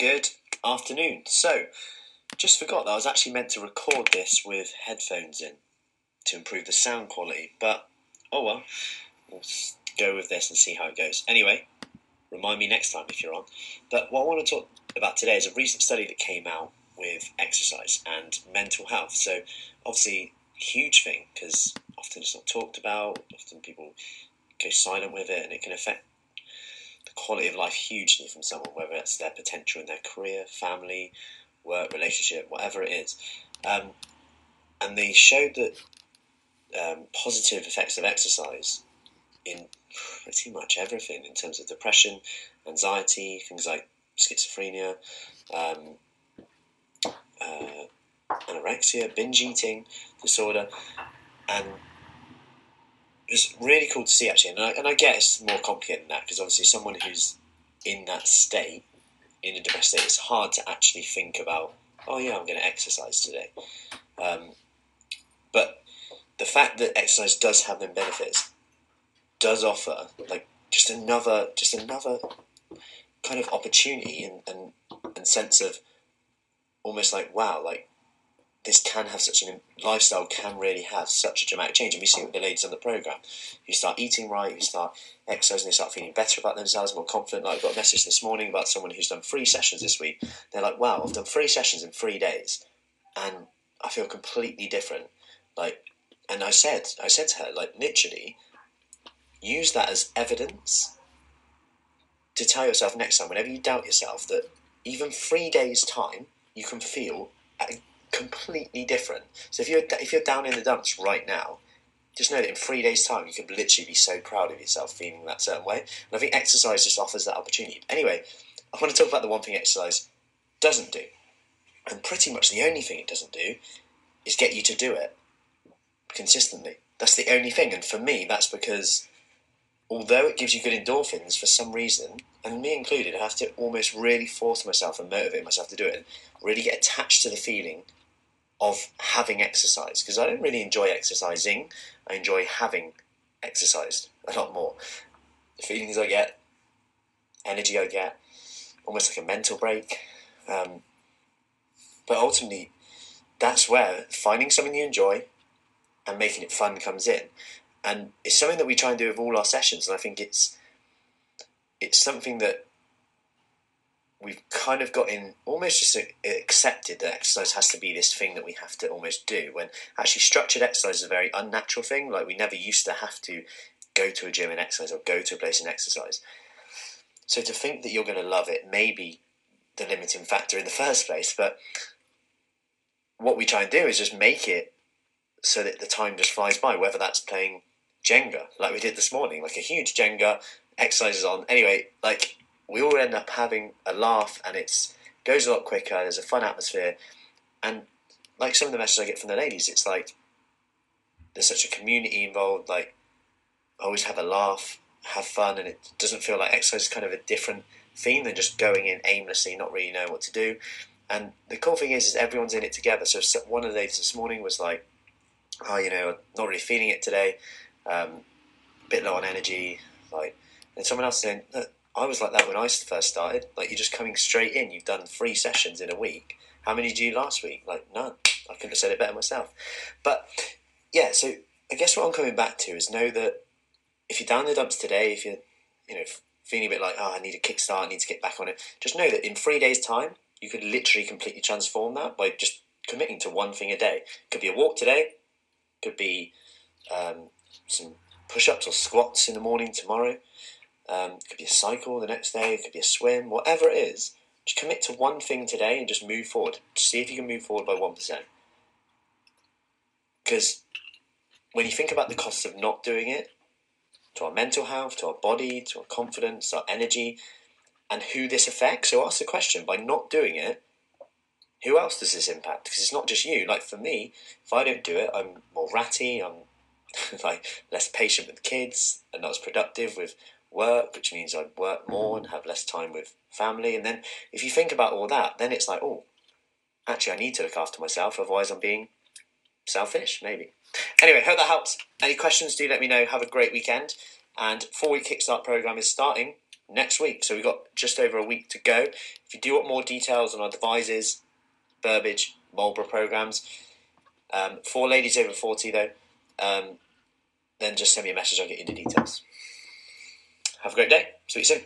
Good afternoon. So, just forgot that I was actually meant to record this with headphones in to improve the sound quality, but oh well, we'll go with this and see how it goes. Anyway, remind me next time if you're on. But what I want to talk about today is a recent study that came out with exercise and mental health. So, obviously, huge thing because often it's not talked about, often people go silent with it, and it can affect quality of life hugely from someone, whether it's their potential in their career, family, work, relationship, whatever it is. Um, and they showed that um, positive effects of exercise in pretty much everything in terms of depression, anxiety, things like schizophrenia, um, uh, anorexia, binge eating disorder, and was really cool to see actually. And I, and I it's more complicated than that because obviously someone who's in that state, in a depressed state, it's hard to actually think about. Oh yeah, I'm going to exercise today. Um, but the fact that exercise does have them benefits does offer like just another just another kind of opportunity and, and, and sense of almost like wow like this can have such a lifestyle can really have such a dramatic change. And we see it with the ladies on the program who start eating right, who start exercising, they start feeling better about themselves, more confident. Like I got a message this morning about someone who's done three sessions this week. They're like, "Wow, I've done three sessions in three days, and I feel completely different." Like, and I said, I said to her, like, literally, use that as evidence to tell yourself next time, whenever you doubt yourself, that even three days' time, you can feel completely different. So if you're if you're down in the dumps right now, just know that in three days' time you could literally be so proud of yourself feeling that certain way. And I think exercise just offers that opportunity. Anyway, I want to talk about the one thing exercise doesn't do, and pretty much the only thing it doesn't do is get you to do it consistently. That's the only thing, and for me, that's because although it gives you good endorphins for some reason, and me included, I have to almost really force myself and motivate myself to do it, really get attached to the feeling of having exercise because I don't really enjoy exercising. I enjoy having exercised a lot more. The feelings I get, energy I get, almost like a mental break. Um, but ultimately, that's where finding something you enjoy and making it fun comes in. And it's something that we try and do with all our sessions. And I think it's it's something that we've kind of got in almost just accepted that exercise has to be this thing that we have to almost do when actually structured exercise is a very unnatural thing. Like we never used to have to go to a gym and exercise or go to a place and exercise. So to think that you're going to love it may be the limiting factor in the first place but what we try and do is just make it so that the time just flies by whether that's playing jenga like we did this morning like a huge jenga exercises on. Anyway like we all end up having a laugh and it goes a lot quicker. There's a fun atmosphere, and like some of the messages I get from the ladies, it's like there's such a community involved. Like always have a laugh, have fun, and it doesn't feel like exercise is kind of a different theme than just going in aimlessly, not really knowing what to do. And the cool thing is, is everyone's in it together. So one of the ladies this morning was like, "Oh, you know, not really feeling it today, um, a bit low on energy." Like, and someone else saying, I was like that when I first started. Like you're just coming straight in. You've done three sessions in a week. How many did you last week? Like none. I couldn't have said it better myself. But yeah, so I guess what I'm coming back to is know that if you're down the dumps today, if you're you know feeling a bit like oh I need a kickstart, I need to get back on it, just know that in three days' time you could literally completely transform that by just committing to one thing a day. Could be a walk today. Could be um, some push-ups or squats in the morning tomorrow. Um, it could be a cycle the next day, it could be a swim, whatever it is. Just commit to one thing today and just move forward. See if you can move forward by 1%. Because when you think about the costs of not doing it, to our mental health, to our body, to our confidence, our energy, and who this affects, so ask the question by not doing it, who else does this impact? Because it's not just you. Like for me, if I don't do it, I'm more ratty, I'm like less patient with kids and not as productive with work, which means I work more and have less time with family. And then if you think about all that, then it's like, oh, actually, I need to look after myself, otherwise, I'm being selfish, maybe. Anyway, hope that helps. Any questions, do let me know. Have a great weekend. And four week Kickstart program is starting next week. So we've got just over a week to go. If you do want more details on our Devizes, Burbage, Marlborough programs, um, for ladies over 40 though, um, then just send me a message, I'll get you the details. Have a great day. See you soon.